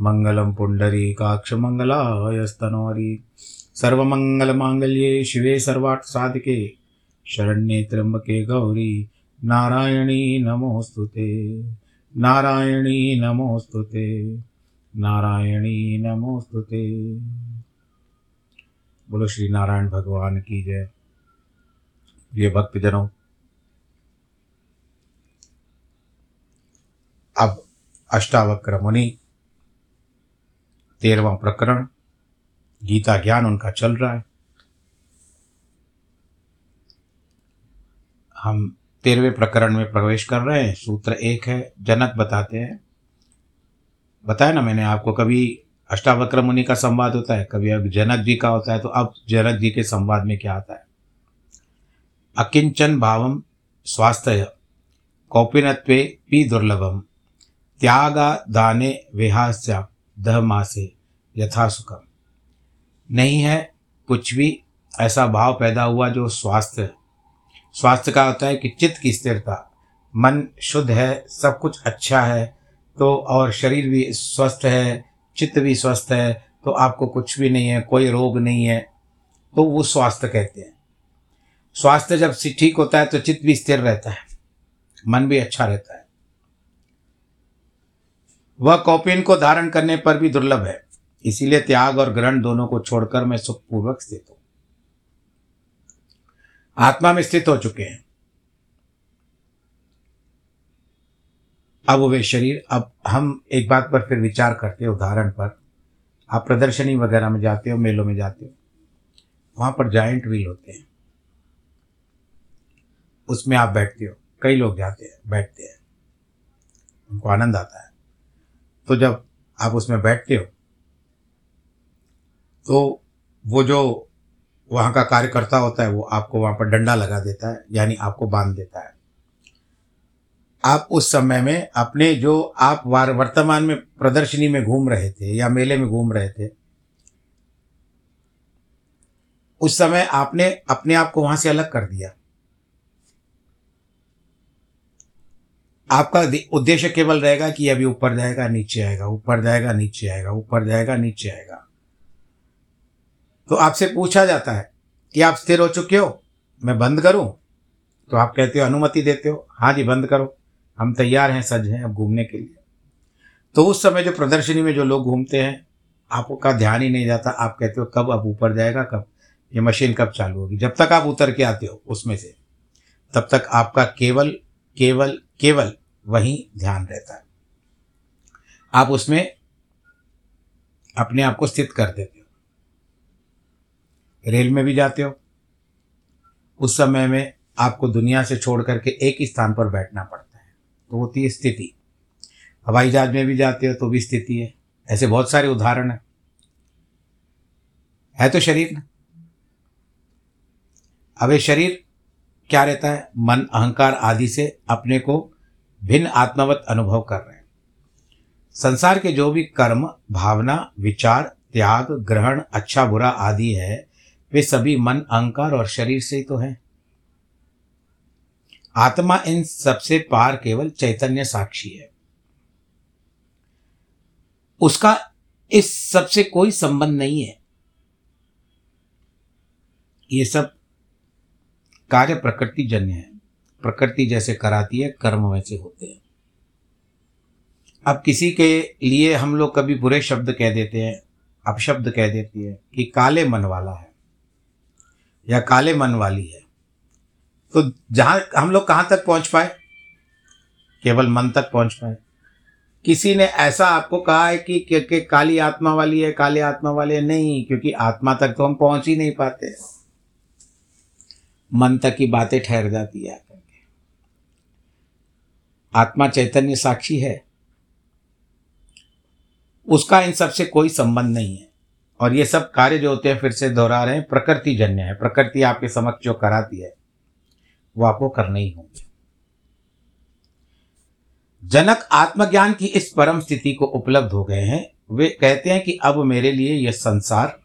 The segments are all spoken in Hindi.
मङ्गलं पुण्डरीकाक्षमङ्गलायस्तनोहरि सर्वमङ्गलमाङ्गल्ये शिवे सर्वार्थसाधिके। शरण्ये त्र्यम्बके गौरी। नारायणी नमोऽस्तु ते। नारायणी नमोऽस्तु ते। नारायणी नमोऽस्तु ते। बोलो श्री नारायण भगवान की जय। ये भक्तजनों, अब अष्टावक्र मुनि तेरहवा प्रकरण, गीता ज्ञान उनका चल रहा है। हम तेरहवें प्रकरण में प्रवेश कर रहे हैं, सूत्र एक है, जनक बताते हैं। बताया ना मैंने आपको, कभी अष्टावक्र मुनि का संवाद होता है, कभी अब जनक जी का होता है तो अब जनक जी के संवाद में क्या आता है? अकिंचन भावम स्वास्थ्य, कौपिनत्वे पी दुर्लभम त्यागा दाने विहास्या दह मासे यथा सुखम नहीं है कुछ भी ऐसा भाव पैदा हुआ जो स्वास्थ्य स्वास्थ्य का होता है कि चित्त की स्थिरता। मन शुद्ध है, सब कुछ अच्छा है तो और शरीर भी स्वस्थ है, चित्त भी स्वस्थ है तो आपको कुछ भी नहीं है, कोई रोग नहीं है तो वो स्वास्थ्य कहते हैं। स्वास्थ्य जब ठीक होता है तो चित्त भी स्थिर रहता है, मन भी अच्छा रहता है। वह कौपिन को धारण करने पर भी दुर्लभ है। इसीलिए त्याग और ग्रहण दोनों को छोड़कर मैं सुखपूर्वक स्थित हूँ। आत्मा में स्थित हो चुके हैं। अब वे शरीर, अब हम एक बात पर फिर विचार करते हैं, उदाहरण पर। आप प्रदर्शनी वगैरह में जाते हो, मेलों में जाते हो, वहाँ पर जाइंट व्हील होते हैं। उसमें आप बैठते हो, कई लोग जाते हैं, बैठते हैं। उनको आनंद आता है। तो जब आप उसमें बैठते हो तो वो जो वहाँ का कार्यकर्ता होता है, वो आपको वहाँ पर डंडा लगा देता है, यानी आपको बाँध देता है। आप उस समय में अपने जो आप वर्तमान में प्रदर्शनी में घूम रहे थे या मेले में घूम रहे थे, उस समय आपने अपने आप को वहाँ से अलग कर दिया। आपका उद्देश्य केवल रहेगा कि अभी ऊपर जाएगा, नीचे आएगा, ऊपर जाएगा, नीचे आएगा, ऊपर जाएगा, नीचे आएगा। तो आपसे पूछा जाता है कि आप स्थिर हो चुके हो, मैं बंद करूँ? तो आप कहते हो, अनुमति देते हो। हाँ जी, बंद करो। हम तैयार हैं, सज हैं अब घूमने के लिए। तो उस समय जो प्रदर्शनी में जो लोग घूमते हैं, आपका ध्यान ही नहीं जाता। आप कहते हो, कब अब ऊपर जाएगा, कब? ये मशीन कब चालू होगी? जब तक आप उतर के आते हो उसमें से, तब तक आपका केवल केवल केवल वही ध्यान रहता है। आप उसमें अपने आप को स्थित कर देते हो। रेल में भी जाते हो। उस समय में आपको दुनिया से छोड़ करके एक ही स्थान पर बैठना पड़ता है। तो होती है स्थिति। हवाई जहाज़ में भी जाते हो तो भी स्थिति है। ऐसे बहुत सारे उदाहरण हैं। है तो शरीर ना? अब ये शरीर क्या रहता है? मन, अहंकार आदि से अपने को भिन्न आत्मवत अनुभव कर रहे हैं। संसार के जो भी कर्म, भावना, विचार, त्याग, ग्रहण अच्छा बुरा आदि है, वे सभी मन, अहंकार और शरीर से तो है। आत्मा इन सबसे पार केवल चैतन्य साक्षी है। उसका इस सबसे कोई संबंध नहीं है। ये सब कार्य प्रकृति जन्य है। प्रकृति जैसे कराती है कर्म वैसे होते हैं। अब किसी के लिए हम लोग कभी बुरे शब्द कह देते हैं अपशब्द कह देती है कि काले मन वाला है या काले मन वाली है। तो जहाँ हम लोग कहाँ तक पहुँच पाए? केवल मन तक पहुँच पाए। किसी ने ऐसा आपको कहा है कि, कि, कि काली आत्मा वाली है काले आत्मा वाले नहीं क्योंकि आत्मा तक तो हम पहुँच ही नहीं पाते। मन तक की बातें ठहर जाती है आत्मा चैतन्य साक्षी है। उसका इन सबसे कोई संबंध नहीं है। और ये सब कार्य जो होते हैं फिर से दोहरा रहे हैं, प्रकृति जन्य है। प्रकृति आपके समक्ष जो कराती है, वो आपको करने ही होंगे। जनक आत्मज्ञान की इस परम स्थिति को उपलब्ध हो गए हैं। वे कहते हैं कि अब मेरे लिए यह संसार,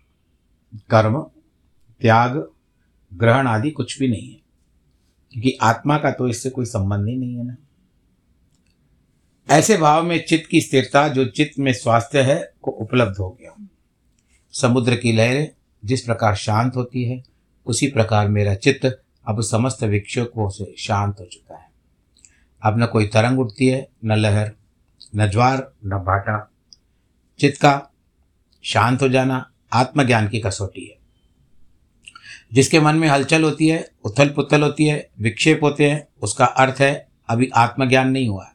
कर्म, त्याग ग्रहण आदि कुछ भी नहीं है। क्योंकि आत्मा का तो इससे कोई संबंध ही नहीं है ना। ऐसे भाव में चित्त की स्थिरता जो चित्त में स्वास्थ्य है को उपलब्ध हो गया। समुद्र की लहरें जिस प्रकार शांत होती है, उसी प्रकार मेरा चित्त अब समस्त विक्षोभों से शांत हो चुका है। अब न कोई तरंग उठती है, न लहर, न ज्वार, न भाटा चित्त का शांत हो जाना आत्मज्ञान की कसौटी है। जिसके मन में हलचल होती है उथल पुथल होती है, विक्षेप होते हैं, उसका अर्थ है अभी आत्मज्ञान नहीं हुआ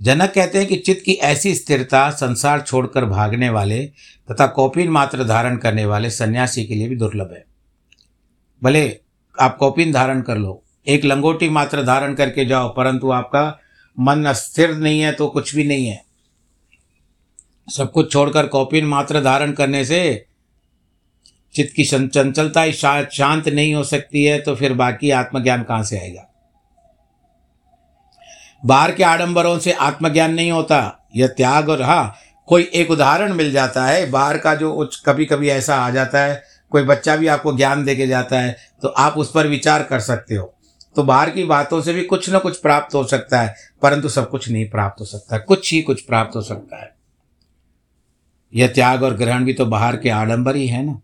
जनक कहते हैं कि चित्त की ऐसी स्थिरता संसार छोड़कर भागने वाले तथा कौपिन मात्र धारण करने वाले सन्यासी के लिए भी दुर्लभ है। भले आप कौपिन धारण कर लो, एक लंगोटी मात्र धारण करके जाओ, परंतु आपका मन अस्थिर नहीं है तो कुछ भी नहीं है। सब कुछ छोड़कर कौपिन मात्र धारण करने से चित्त की चंचलता ही शांत नहीं हो सकती है तो फिर बाकी आत्मज्ञान कहाँ से आएगा? बाहर के आडंबरों से आत्मज्ञान नहीं होता, यह त्याग और हाँ कोई एक उदाहरण मिल जाता है। बाहर का जो उच्च कभी कभी ऐसा आ जाता है, कोई बच्चा भी आपको ज्ञान दे के जाता है तो आप उस पर विचार कर सकते हो। तो बाहर की बातों से भी कुछ ना कुछ प्राप्त हो सकता है, परंतु सब कुछ नहीं प्राप्त हो सकता। कुछ ही कुछ प्राप्त हो सकता है। यह त्याग और ग्रहण भी तो बाहर के आडंबर ही है ना।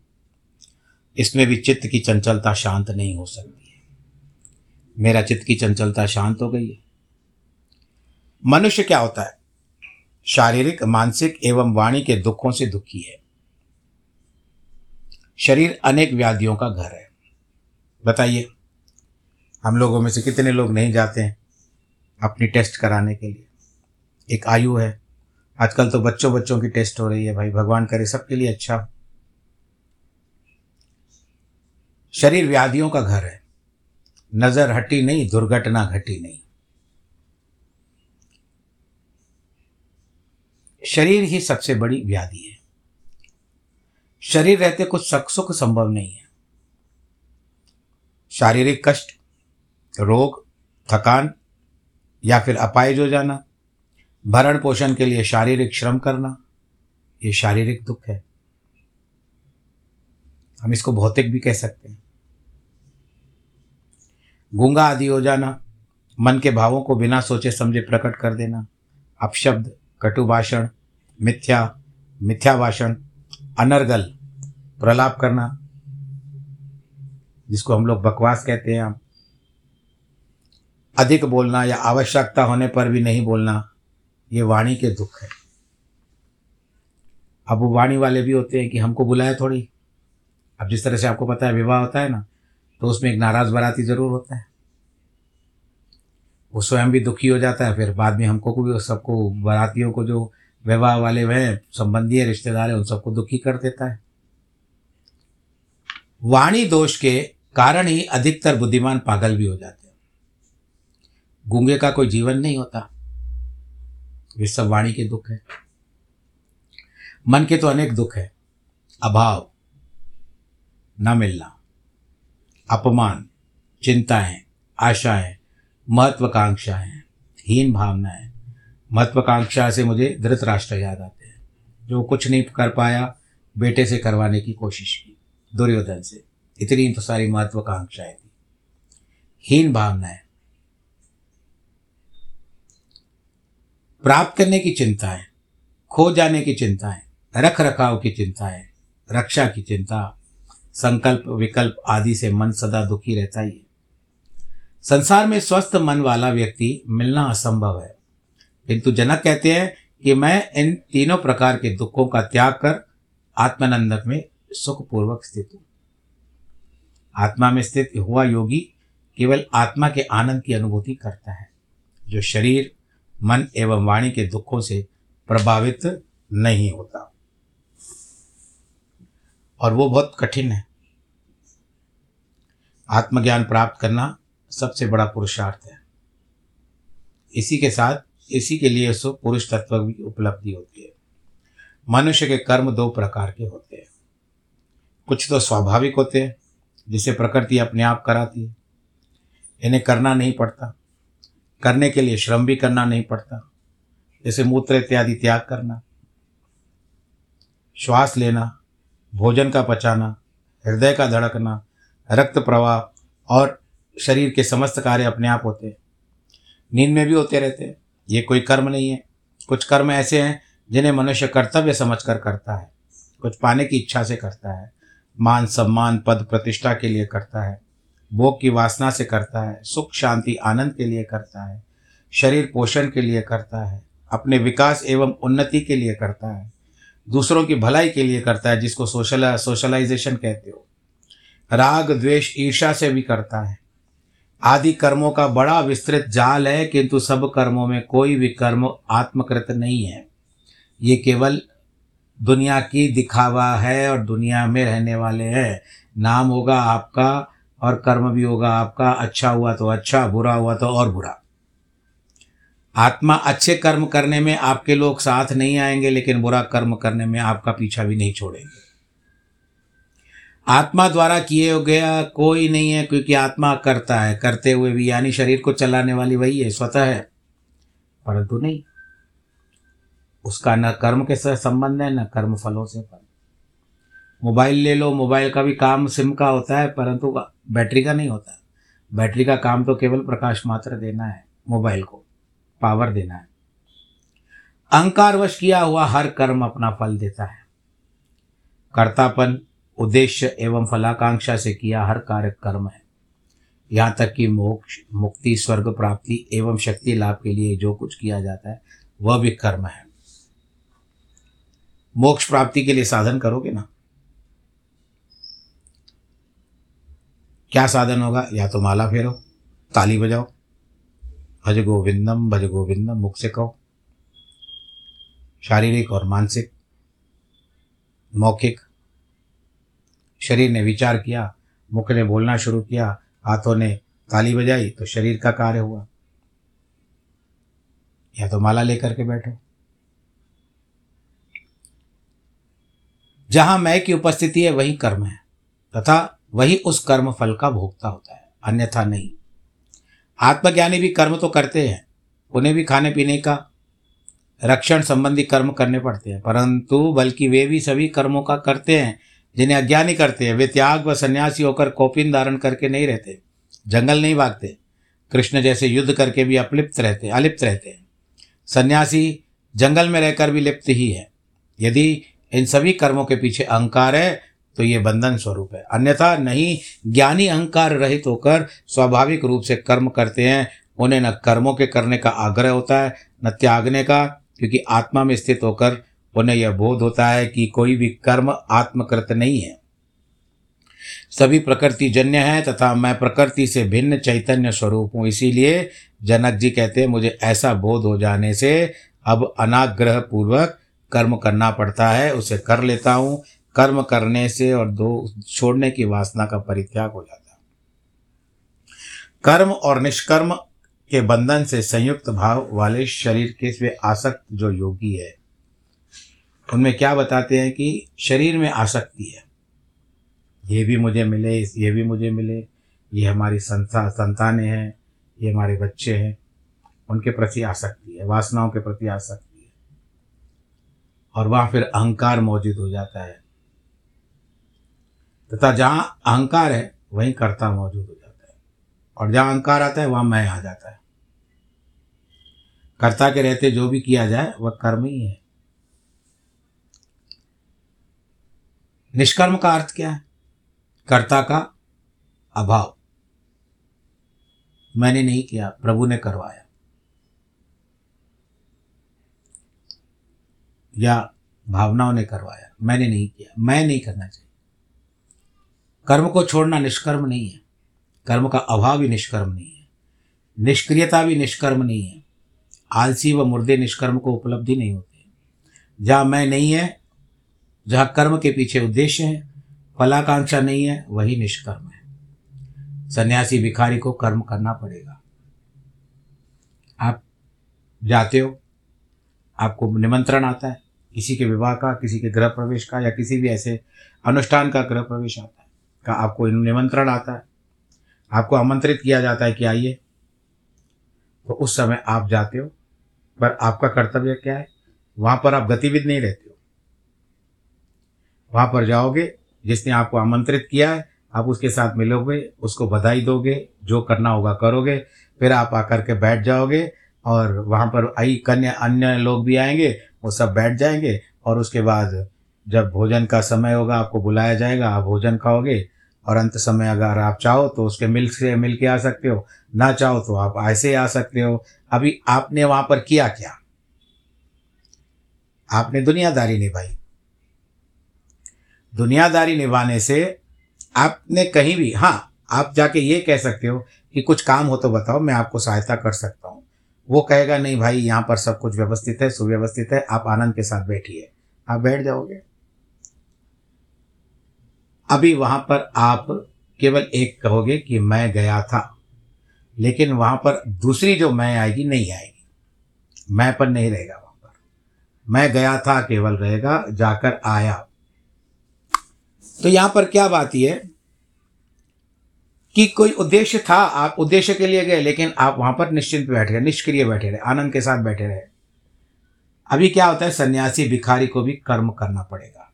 इसमें भी चित्त की चंचलता शांत नहीं हो सकती है। मेरा चित्त की चंचलता शांत हो गई है। मनुष्य क्या होता है? शारीरिक, मानसिक एवं वाणी के दुखों से दुखी है। शरीर अनेक व्याधियों का घर है। बताइए, हम लोगों में से कितने लोग नहीं जाते हैं अपनी टेस्ट कराने के लिए? एक आयु है। आजकल तो बच्चों बच्चों की टेस्ट हो रही है भाई। भगवान करे, सबके लिए अच्छा शरीर व्याधियों का घर है। नज़र हटी नहीं, दुर्घटना घटी नहीं। शरीर ही सबसे बड़ी व्याधि है। शरीर रहते कुछ सख सुख संभव नहीं है। शारीरिक कष्ट, रोग, थकान या फिर अपायज हो जाना, भरण पोषण के लिए शारीरिक श्रम करना, ये शारीरिक दुख है। हम इसको भौतिक भी कह सकते हैं। गूँगा आदि हो जाना। मन के भावों को बिना सोचे समझे प्रकट कर देना। अपशब्द कटु भाषण मिथ्या मिथ्या भाषण अनर्गल, प्रलाप करना, जिसको हम लोग बकवास कहते हैं। हम अधिक बोलना या आवश्यकता होने पर भी नहीं बोलना, ये वाणी के दुख है। अब वो वाणी वाले भी होते हैं कि हमको बुलाया थोड़ी। अब जिस तरह से आपको पता है, विवाह होता है ना तो उसमें एक नाराज़ बराती ज़रूर होता है। वो स्वयं भी दुखी हो जाता है, फिर बाद में हमको को भी सबको, बरातियों को जो विवाह वाले वह संबंधी है रिश्तेदार हैं, उन सबको दुखी कर देता है। वाणी दोष के कारण ही अधिकतर बुद्धिमान पागल भी हो जाते हैं। गूँगे का कोई जीवन नहीं होता। वे सब वाणी के दुख है। मन के तो अनेक दुख है। अभाव, न मिलना। अपमान, चिंताएँ, आशाएँ, महत्वाकांक्षाएँ, हीन भावनाएँ। महत्वाकांक्षा से मुझे धृतराष्ट्र याद आते हैं। जो कुछ नहीं कर पाया, बेटे से करवाने की कोशिश की, दुर्योधन से। इतनी तो सारी महत्वाकांक्षाएँ थी। हीन भावनाएँ। प्राप्त करने की चिंताएँ, खो जाने की चिंताएँ, रख रखाव की चिंताएँ, रक्षा की चिंता संकल्प, विकल्प आदि से मन सदा दुखी रहता ही है। संसार में स्वस्थ मन वाला व्यक्ति मिलना असंभव है। किंतु जनक कहते हैं कि मैं इन तीनों प्रकार के दुखों का त्याग कर आत्मानंद में सुखपूर्वक स्थित हूँ। आत्मा में स्थित हुआ योगी केवल आत्मा के आनंद की अनुभूति करता है, जो शरीर, मन एवं वाणी के दुखों से प्रभावित नहीं होता। और वो बहुत कठिन है। आत्मज्ञान प्राप्त करना सबसे बड़ा पुरुषार्थ है। इसी के साथ, इसी के लिए उसको पुरुष तत्व की उपलब्धि होती है। मनुष्य के कर्म दो प्रकार के होते हैं। कुछ तो स्वाभाविक होते हैं, जिसे प्रकृति अपने आप कराती है। इन्हें करना नहीं पड़ता। करने के लिए श्रम भी करना नहीं पड़ता। जैसे मूत्र इत्यादि त्याग करना। श्वास लेना भोजन का पचाना, हृदय का धड़कना, रक्त प्रवाह और शरीर के समस्त कार्य अपने आप होते हैं। नींद में भी होते रहते हैं। ये कोई कर्म नहीं है। कुछ कर्म ऐसे हैं जिन्हें मनुष्य कर्तव्य समझकर करता है। कुछ पाने की इच्छा से करता है। मान सम्मान, पद प्रतिष्ठा के लिए करता है। भोग की वासना से करता है। सुख, शांति, आनंद के लिए करता है। शरीर पोषण के लिए करता है। अपने विकास एवं उन्नति के लिए करता है। दूसरों की भलाई के लिए करता है, जिसको सोशल सोशलाइजेशन कहते हो। राग, द्वेष ईर्षा से भी करता है। आदि कर्मों का बड़ा विस्तृत जाल है, किंतु सब कर्मों में कोई भी कर्म आत्मकृत नहीं है। ये केवल दुनिया की दिखावा है और दुनिया में रहने वाले हैं। नाम होगा आपका और कर्म भी होगा आपका अच्छा हुआ तो अच्छा बुरा हुआ तो और बुरा। आत्मा अच्छे कर्म करने में आपके लोग साथ नहीं आएँगे, लेकिन बुरा कर्म करने में आपका पीछा भी नहीं छोड़ेंगे। आत्मा द्वारा किए गया कोई नहीं है, क्योंकि आत्मा करता है। करते हुए भी, यानी शरीर को चलाने वाली वही है, स्वतः है। परंतु नहीं। उसका न कर्म के साथ संबंध है, न कर्म फलों से मोबाइल ले लो, मोबाइल का भी काम सिम का होता है, परंतु बैटरी का नहीं होता। बैटरी का काम तो केवल प्रकाश मात्र देना है, मोबाइल को। पावर देना है। अहंकारवश किया हुआ हर कर्म अपना फल देता है। कर्तापन, उद्देश्य एवं फलाकांक्षा से किया हर कार्य कर्म है। यहाँ तक कि मोक्ष, मुक्ति, स्वर्ग प्राप्ति एवं शक्ति लाभ के लिए जो कुछ किया जाता है, वह भी कर्म है। मोक्ष प्राप्ति के लिए साधन करोगे ना? क्या साधन होगा? या तो माला फेरो, ताली बजाओ भज गोविंदम भज गोविंदम मुख से कहो शारीरिक और मानसिक, मौखिक। शरीर ने विचार किया, मुख ने बोलना शुरू किया, हाथों ने ताली बजाई तो शरीर का कार्य हुआ। या तो माला लेकर के बैठो। जहाँ मैं की उपस्थिति है, वही कर्म है, तथा वही उस कर्म फल का भोगता होता है, अन्यथा नहीं। आत्मज्ञानी भी कर्म तो करते हैं, उन्हें भी खाने पीने का रक्षण संबंधी कर्म करने पड़ते हैं। परंतु बल्कि वे भी सभी कर्मों का करते हैं, जिन्हें अज्ञानी करते हैं। वे त्याग व सन्यासी होकर कौपिन धारण करके नहीं रहते, जंगल नहीं भागते, कृष्ण जैसे युद्ध करके भी अपलिप्त रहते, अलिप्त रहते हैं। सन्यासी जंगल में रहकर भी लिप्त ही है। यदि इन सभी कर्मों के पीछे अहंकार है तो ये बंधन स्वरूप है। अन्यथा नहीं ज्ञानी अहंकार रहित होकर स्वाभाविक रूप से कर्म करते हैं, उन्हें न कर्मों के करने का आग्रह होता है, न त्यागने का, क्योंकि आत्मा में स्थित होकर उन्हें यह बोध होता है कि कोई भी कर्म आत्मकृत नहीं है। सभी प्रकृति जन्य है तथा मैं प्रकृति से भिन्न चैतन्य स्वरूप हूँ, इसीलिए जनक जी कहते हैं, मुझे ऐसा बोध हो जाने से अब अनाग्रह पूर्वक कर्म करना पड़ता है, उसे कर लेता हूँ कर्म करने से और दो, छोड़ने की वासना का परित्याग हो जाता है। कर्म और निष्कर्म के बंधन से संयुक्त भाव वाले शरीर के वे आसक्त जो योगी है, उनमें क्या बताते हैं कि शरीर में आसक्ति है। ये भी मुझे मिले, ये भी मुझे मिले, ये हमारी संता संतानें हैं, ये हमारे बच्चे हैं, उनके प्रति आसक्ति है, वासनाओं के प्रति आसक्ति है। और वहाँ फिर अहंकार मौजूद हो जाता है। तथा जहाँ अहंकार है, वहीं कर्ता मौजूद हो जाता है। और जहाँ अहंकार आता है, वहाँ मैं आ जाता है। कर्ता के रहते जो भी किया जाए, वह कर्म ही है। निष्कर्म का अर्थ क्या है? कर्ता का अभाव। मैंने नहीं किया, प्रभु ने करवाया। या भावनाओं ने करवाया। मैंने नहीं किया। मैं नहीं करना चाहिए। कर्म को छोड़ना निष्कर्म नहीं है। कर्म का अभाव भी निष्कर्म नहीं है। निष्क्रियता भी निष्कर्म नहीं है। आलसी व मुर्दे निष्कर्म को उपलब्धि नहीं होती। जहाँ मैं नहीं है, जहाँ कर्म के पीछे उद्देश्य है, फलाकांक्षा नहीं है, वही निष्कर्म है। सन्यासी भिखारी को कर्म करना पड़ेगा। आप जाते हो, आपको निमंत्रण आता है, किसी के विवाह का, किसी के गृह प्रवेश का, या किसी भी ऐसे अनुष्ठान का गृह प्रवेश आता है। का आपको निमंत्रण आता है। आपको आमंत्रित किया जाता है कि आइए। तो उस समय आप जाते हो, पर आपका कर्तव्य क्या है? वहाँ पर आप गतिविधि नहीं रहते हो। वहाँ पर जाओगे, जिसने आपको आमंत्रित किया है, आप उसके साथ मिलोगे, उसको बधाई दोगे, जो करना होगा करोगे, फिर आप आकर के बैठ जाओगे, और वहाँ पर आई कन्या, अन्य लोग भी आएँगे, वो सब बैठ जाएँगे, और उसके बाद जब भोजन का समय होगा, आपको बुलाया जाएगा, आप भोजन खाओगे और अंत समय अगर आप चाहो तो उसके मिल से मिल के आ सकते हो, ना चाहो तो आप ऐसे आ सकते हो। अभी आपने वहाँ पर किया क्या? आपने दुनियादारी निभाई। दुनियादारी निभाने से आपने कहीं भी हाँ आप जाके ये कह सकते हो कि कुछ काम हो तो बताओ, मैं आपको सहायता कर सकता हूँ। वो कहेगा, नहीं भाई, यहाँ पर सब कुछ व्यवस्थित है, सुव्यवस्थित है, आप आनंद के साथ बैठिए। आप बैठ जाओगे। अभी वहाँ पर आप केवल एक कहोगे कि मैं गया था, लेकिन वहाँ पर दूसरी जो मैं आएगी नहीं आएगी। मैं पर नहीं रहेगा वहाँ पर। मैं गया था, केवल रहेगा, जाकर आया। तो यहाँ पर क्या बात है कि कोई उद्देश्य था, आप उद्देश्य के लिए गए, लेकिन आप वहाँ पर निश्चिंत बैठे रहे, निष्क्रिय बैठे रहे, आनंद के साथ बैठे रहे। अभी क्या होता है, सन्यासी भिखारी को भी कर्म करना पड़ेगा।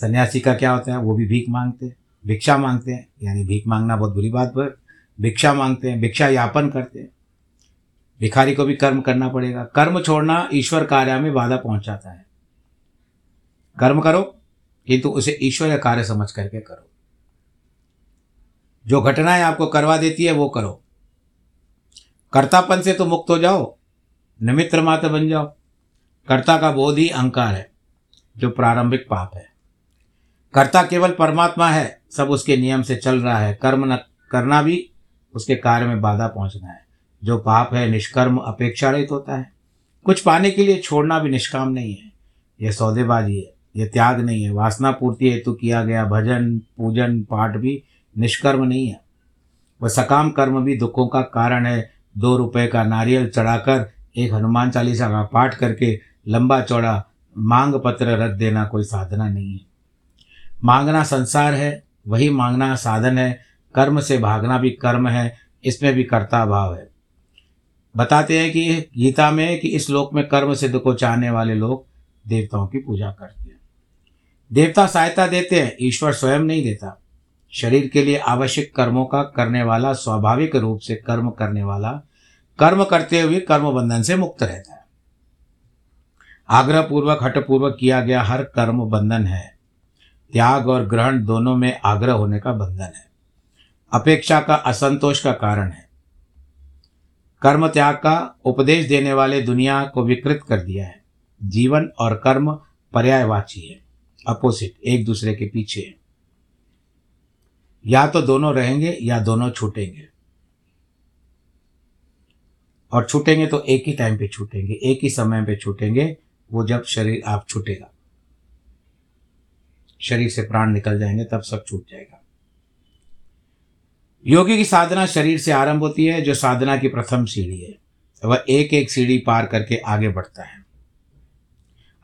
सन्यासी का क्या होता है? वो भी भीख मांगते हैं, भिक्षा मांगते हैं, यानी भीख मांगना बहुत बुरी बात पर भिक्षा मांगते हैं, भिक्षा यापन करते हैं। भिखारी को भी कर्म करना पड़ेगा। कर्म छोड़ना ईश्वर कार्य में बाधा पहुंचाता है। कर्म करो, किंतु उसे ईश्वर कार्य समझ करके करो। जो घटनाएँ आपको करवा देती है, वो करो। कर्तापन से तो मुक्त हो जाओ निमित्र मात्र बन जाओ। कर्ता का बोध ही अहंकार है, जो प्रारंभिक पाप है। कर्ता केवल परमात्मा है, सब उसके नियम से चल रहा है। कर्म न करना भी उसके कार्य में बाधा पहुँचना है। जो पाप है, निष्कर्म अपेक्षा रहित होता है। कुछ पाने के लिए छोड़ना भी निष्काम नहीं है। यह सौदेबाजी है, यह त्याग नहीं है। वासना पूर्ति हेतु किया गया भजन, पूजन, पाठ भी निष्कर्म नहीं है। वह सकाम कर्म भी दुखों का कारण है। दो रुपए का नारियल चढ़ाकर एक हनुमान चालीसा का पाठ करके लंबा चौड़ा मांग पत्र रख देना कोई साधना नहीं है। मांगना संसार है, वही मांगना साधन है, कर्म से भागना भी कर्म है, इसमें भी कर्ता भाव है। बताते हैं कि गीता में कि इस लोक में कर्म सिद्ध को चाहने वाले लोग देवताओं की पूजा करते हैं। देवता सहायता देते हैं, ईश्वर स्वयं नहीं देता। शरीर के लिए आवश्यक कर्मों का करने वाला, स्वाभाविक रूप से कर्म करने वाला, कर्म करते हुए कर्म बंधन से मुक्त रहता है। आग्रह पूर्वक हटपूर्वक किया गया हर कर्म बंधन है। त्याग और ग्रहण दोनों में आग्रह होने का बंधन है। अपेक्षा का असंतोष का कारण है। कर्म त्याग का उपदेश देने वाले दुनिया को विकृत कर दिया है। जीवन और कर्म पर्यायवाची है। अपोजिट, एक दूसरे के पीछे है। या तो दोनों रहेंगे या दोनों छूटेंगे। और छूटेंगे तो एक ही टाइम पे छूटेंगे, एक ही समय पे छूटेंगे, वो जब शरीर आप छूटेगा। शरीर से प्राण निकल जाएँगे, तब सब छूट जाएगा। योगी की साधना शरीर से आरंभ होती है, जो साधना की प्रथम सीढ़ी है। वह एक एक सीढ़ी पार करके आगे बढ़ता है।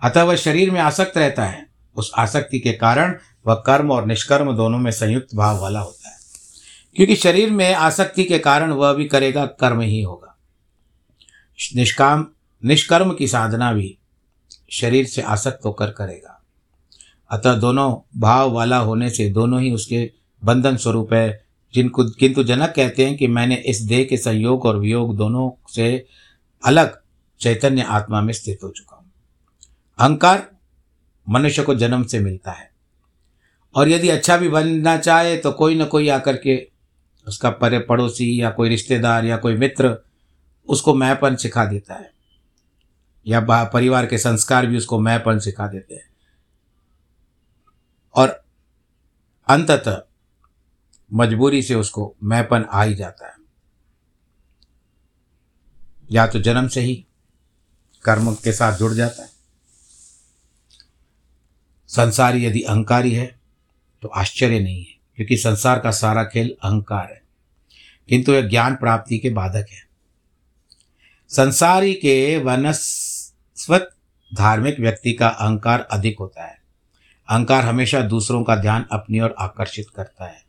अतः वह शरीर में आसक्त रहता है। उस आसक्ति के कारण वह कर्म और निष्कर्म दोनों में संयुक्त भाव वाला होता है। क्योंकि शरीर में आसक्ति के कारण वह भी करेगा, कर्म ही होगा। निष्काम, निष्कर्म की साधना भी शरीर से आसक्त होकर करेगा। अतः दोनों भाव वाला होने से दोनों ही उसके बंधन स्वरूप है, जिनको किंतु जनक कहते हैं कि मैंने इस देह के संयोग और वियोग दोनों से अलग चैतन्य आत्मा में स्थित हो चुका हूँ। अहंकार मनुष्य को जन्म से मिलता है। और यदि अच्छा भी बनना चाहे तो कोई ना कोई आकर के उसका परे पड़ोसी या कोई रिश्तेदार या कोई मित्र उसको मैपन सिखा देता है। या परिवार के संस्कार भी उसको मैपन सिखा देते हैं। और अंततः मजबूरी से उसको मैपन आ ही जाता है। या तो जन्म से ही कर्म के साथ जुड़ जाता है। संसार यदि अहंकारी है तो आश्चर्य नहीं है, क्योंकि संसार का सारा खेल अहंकार है। किंतु यह ज्ञान प्राप्ति के बाधक है। संसारी के वनस्वत धार्मिक व्यक्ति का अहंकार अधिक होता है। अहंकार हमेशा दूसरों का ध्यान अपनी ओर आकर्षित करता है।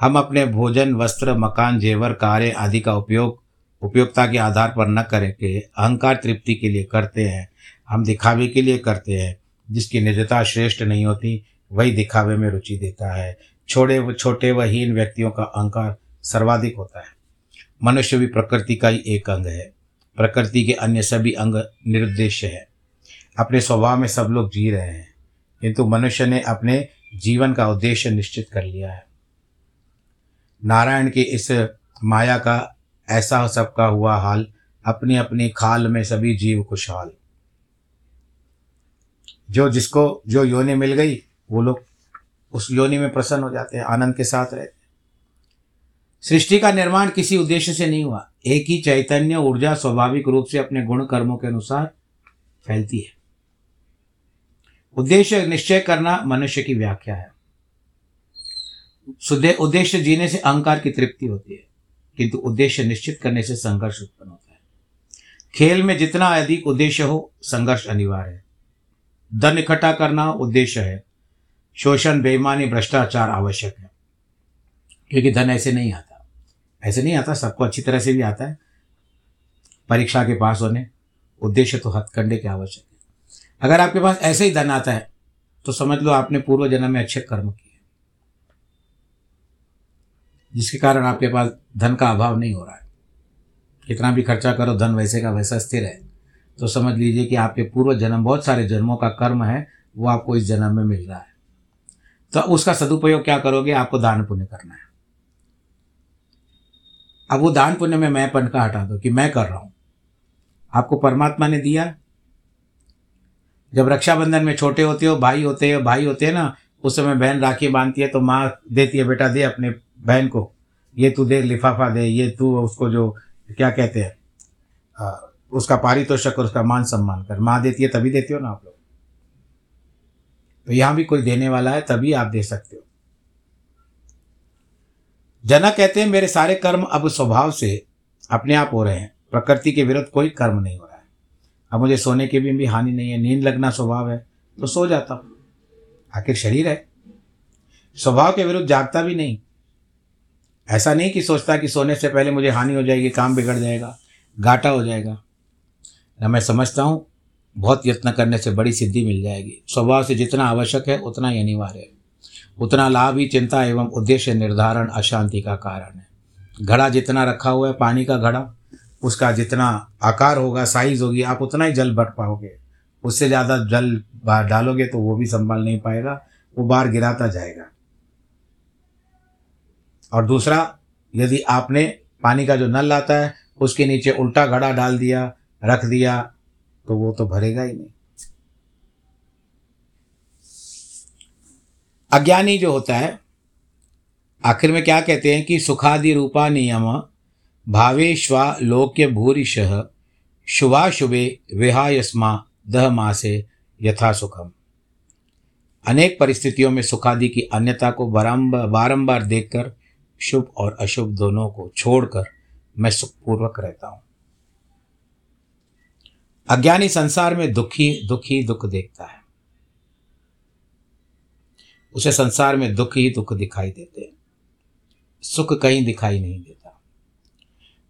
हम अपने भोजन, वस्त्र, मकान, जेवर कार्य आदि का उपयोग, उपयोगिता के आधार पर न करके अहंकार तृप्ति के लिए करते हैं। हम दिखावे के लिए करते हैं, जिसकी निजता श्रेष्ठ नहीं होती, वही दिखावे में रुचि देता है। व छोटे व हीन व्यक्तियों का अहंकार सर्वाधिक होता है। मनुष्य भी प्रकृति का ही एक अंग है। प्रकृति के अन्य सभी अंग निरुद्देश्य है। अपने स्वभाव में सब लोग जी रहे हैं। किंतु मनुष्य ने अपने जीवन का उद्देश्य निश्चित कर लिया है। नारायण की इस माया का, ऐसा सबका हुआ हाल अपनी अपनी खाल में सभी जीव खुशहाल। जो जिसको, जो योनि मिल गई, वो लोग उस योनि में प्रसन्न हो जाते हैं, आनंद के साथ रहते हैं। सृष्टि का निर्माण किसी उद्देश्य से नहीं हुआ। एक ही चैतन्य ऊर्जा स्वाभाविक रूप से अपने गुण कर्मों के अनुसार फैलती है। उद्देश्य निश्चय करना मनुष्य की व्याख्या है। उद्देश्य जीने से अहंकार की तृप्ति होती है, किंतु उद्देश्य निश्चित करने से संघर्ष उत्पन्न होता है। खेल में जितना अधिक उद्देश्य हो, संघर्ष अनिवार्य है। धन इकट्ठा करना उद्देश्य है। शोषण, बेईमानी, भ्रष्टाचार आवश्यक है। क्योंकि धन ऐसे नहीं आता। ऐसे नहीं आता, सबको अच्छी तरह से भी आता है। परीक्षा के पास होने, उद्देश्य तो हथकंडे के आवश्यक है। अगर आपके पास ऐसे ही धन आता है तो समझ लो आपने पूर्व जन्म में अच्छे कर्म किए। जिसके कारण आपके पास धन का अभाव नहीं हो रहा है। कितना भी खर्चा करो, धन वैसे का वैसा स्थिर है। तो समझ लीजिए कि आपके पूर्व जन्म, बहुत सारे जन्मों का कर्म है, वो आपको इस जन्म में मिल रहा है। तो उसका सदुपयोग क्या करोगे? आपको दान पुण्य करना है। अब वो दान पुण्य में मैं पन का हटा दो कि मैं कर रहा हूँ। आपको परमात्मा ने दिया जब रक्षाबंधन में छोटे होते हो, भाई होते हो, भाई होते हैं ना, उस समय बहन राखी बांधती है तो माँ देती है, बेटा दे अपने बहन को। ये तू दे, लिफाफा दे, ये तू उसको जो, क्या कहते हैं उसका पारितोषक और उसका मान सम्मान कर। माँ देती है, तभी देती हो ना आप लोग। तो यहाँ भी कोई देने वाला है, तभी आप दे सकते हो। जनक कहते हैं, मेरे सारे कर्म अब स्वभाव से अपने आप हो रहे हैं। प्रकृति के विरुद्ध कोई कर्म नहीं हो रहा अब मुझे सोने की भी, भी हानि नहीं है नींद लगना स्वभाव है तो सो जाता हूँ। आखिर शरीर है। स्वभाव के विरुद्ध जागता भी नहीं। ऐसा नहीं कि सोचता कि सोने से पहले मुझे हानि हो जाएगी काम बिगड़ जाएगा घाटा हो जाएगा। ना मैं समझता हूँ बहुत यत्न करने से बड़ी सिद्धि मिल जाएगी। स्वभाव से जितना आवश्यक है उतना ही अनिवार्य है। उतना लाभ ही चिंता एवं उद्देश्य निर्धारण अशांति का कारण है। घड़ा जितना रखा हुआ है पानी का घड़ा उसका जितना आकार होगा साइज़ होगी, आप उतना ही जल भर पाओगे। उससे ज़्यादा जल बाहर डालोगे तो वो भी संभाल नहीं पाएगा, वो बाहर गिराता जाएगा। और दूसरा, यदि आपने पानी का जो नल आता है, उसके नीचे उल्टा घड़ा डाल दिया, रख दिया तो वो तो भरेगा ही नहीं। अज्ञानी जो होता है, आखिर में क्या कहते हैं कि सुखादि रूपा नियम भावेश्वा लोक्य भूरिश शुभाशुभे विहायस्मा दह मासे यथा सुखम अनेक परिस्थितियों में सुखादि की अन्यता को बारंबार देखकर शुभ और अशुभ दोनों को छोड़कर मैं सुखपूर्वक रहता हूँ। अज्ञानी संसार में दुखी दुखी दुख देखता है। उसे संसार में दुख ही दुख दिखाई देते हैं। सुख कहीं दिखाई नहीं देता।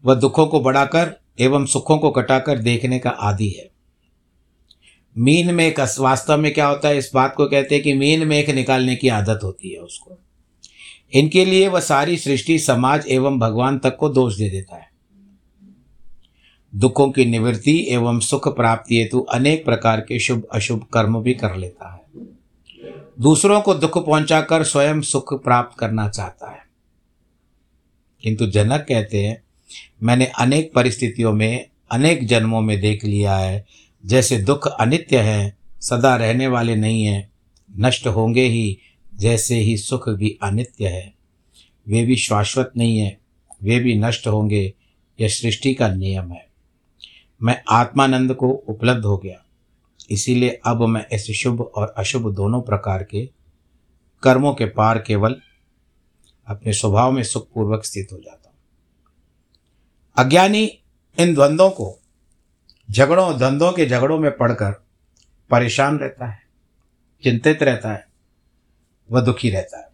वह दुखों को बढ़ाकर एवं सुखों को कटाकर देखने का आदि है। मीन में एक वास्तव में क्या होता है? इस बात को कहते हैं कि मीन में एक निकालने की आदत होती है उसको। इनके लिए वह सारी सृष्टि, समाज एवं भगवान तक को दोष दे देता है। दुखों की निवृत्ति एवं सुख प्राप्ति हेतु अनेक प्रकार के शुभ, अशुभ कर्म भी कर लेता है। दूसरों को दुख पहुंचाकर स्वयं सुख प्राप्त करना चाहता है। किंतु जनक कहते हैं मैंने अनेक परिस्थितियों में, अनेक जन्मों में देख लिया है। जैसे दुख अनित्य है, सदा रहने वाले नहीं हैं, नष्ट होंगे ही, जैसे ही सुख भी अनित्य है। वे भी शाश्वत नहीं है, वे भी नष्ट होंगे, यह सृष्टि का नियम है। मैं आत्मानंद को उपलब्ध हो गया। इसीलिए अब मैं इस शुभ और अशुभ दोनों प्रकार के कर्मों के पार केवल अपने स्वभाव में सुखपूर्वक स्थित हो जाता अज्ञानी इन द्वंद्वों को, झगड़ों, द्वंद्वों के झगड़ों में पड़कर परेशान रहता है, चिंतित रहता है, वह दुखी रहता है।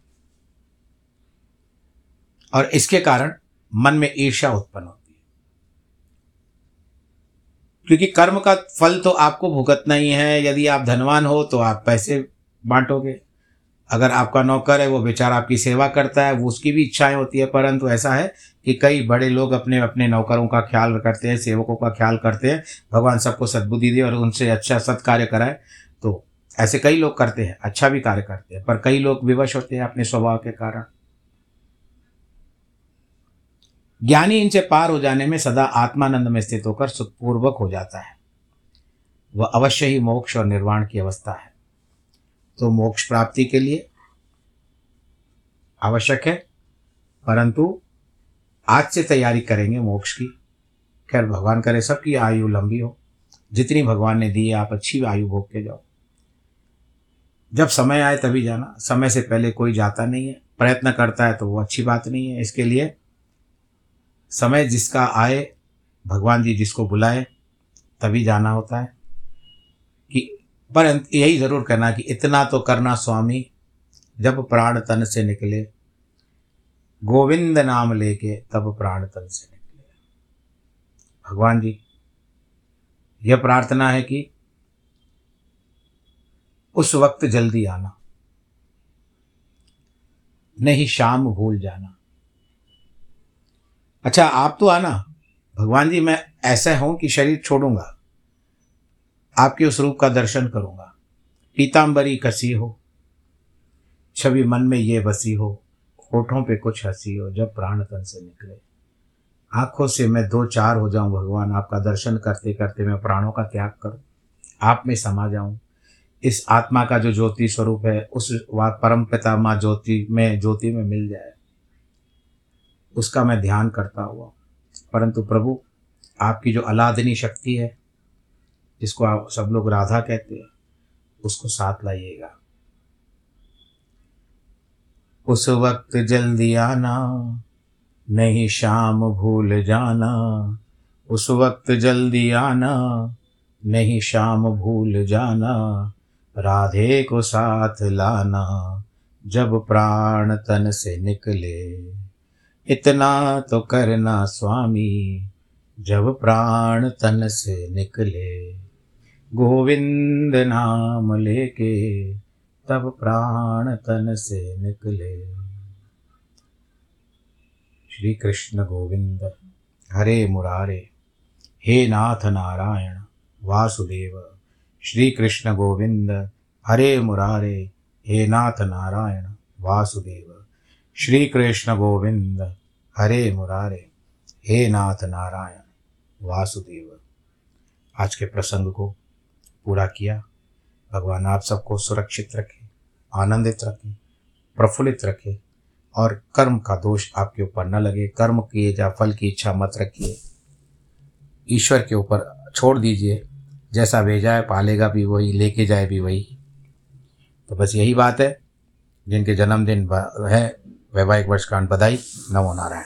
और इसके कारण मन में ईर्ष्या उत्पन्न होती है। क्योंकि कर्म का फल तो आपको भुगतना ही है, यदि आप धनवान हो तो आप पैसे बांटोगे। अगर आपका नौकर है, वो बेचारा आपकी सेवा करता है, वो उसकी भी इच्छाएँ होती है, परंतु ऐसा है कि कई बड़े लोग अपने अपने नौकरों का ख्याल करते हैं, सेवकों का ख्याल करते हैं, भगवान सबको सद्बुद्धि दे और उनसे अच्छा सत्कार्य कराए। तो ऐसे कई लोग करते हैं अच्छा भी कार्य करते हैं, पर कई लोग विवश होते हैं अपने स्वभाव के कारण। ज्ञानी इनसे पार हो जाने में सदा आत्मानंद में स्थित होकर सुखपूर्वक हो जाता है। वह अवश्य ही मोक्ष और निर्वाण की अवस्था है। तो मोक्ष प्राप्ति के लिए आवश्यक है। परंतु आज से तैयारी करेंगे मोक्ष की। खैर, भगवान करे सबकी आयु लंबी हो। जितनी भगवान ने दी है, आप अच्छी आयु भोग के जाओ। जब समय आए तभी जाना। समय से पहले कोई जाता नहीं है। प्रयत्न करता है तो वो अच्छी बात नहीं है। इसके लिए समय जिसका आए, भगवान जी जिसको बुलाए, तभी जाना होता है। पर यही ज़रूर करना कि इतना तो करना स्वामी, जब प्राण तन से निकले। गोविंद नाम लेके तब प्राण तन से निकले। भगवान जी, यह प्रार्थना है कि उस वक्त जल्दी आना। नहीं, शाम भूल जाना। अच्छा आप तो आना। भगवान जी, मैं ऐसा हूँ कि शरीर छोड़ूँगा। आपके उस रूप का दर्शन करूँगा। पीताम्बरी कसी हो, छवि मन में ये बसी हो, होठों पे कुछ हँसी हो, जब प्राण तन से निकले। आँखों से मैं दो चार हो जाऊँ, भगवान आपका दर्शन करते करते मैं प्राणों का त्याग करूँ। आप में समा जाऊँ। इस आत्मा का जो ज्योति स्वरूप है, उस परम पिता माँ ज्योति में ज्योति में मिल जाए। उसका मैं ध्यान करता हुआ परंतु प्रभु, आपकी जो अलादनी शक्ति है जिसको आप सब लोग राधा कहते हैं, उसको साथ लाइएगा। उस वक्त जल्दी आना, नहीं शाम भूल जाना। उस वक्त जल्दी आना, नहीं शाम भूल जाना। राधे को साथ लाना, जब प्राण तन से निकले। इतना तो करना स्वामी, जब प्राण तन से निकले। गोविंद नाम लेके तब प्राण तन से निकले। श्री कृष्ण गोविंद, हरे मुरारे, हे नाथ नारायण, वासुदेव श्री कृष्ण गोविंद, हरे मुरारे, हे नाथ नारायण, वासुदेव श्री कृष्ण गोविंद, हरे मुरारे, हे नाथ नारायण, वासुदेव। आज के प्रसंग को पूरा किया। भगवान आप सबको सुरक्षित रखे, आनंदित रखे, प्रफुल्लित रखे और कर्म का दोष आपके ऊपर न लगे। कर्म किए जा, फल की इच्छा मत रखिए। ईश्वर के ऊपर छोड़ दीजिए। जैसा भेजा है, पालेगा भी वही, लेके जाए भी वही। तो बस यही बात है। जिनके जन्मदिन है, वैवाहिक वर्षकांड बधाई। नमो नारायण।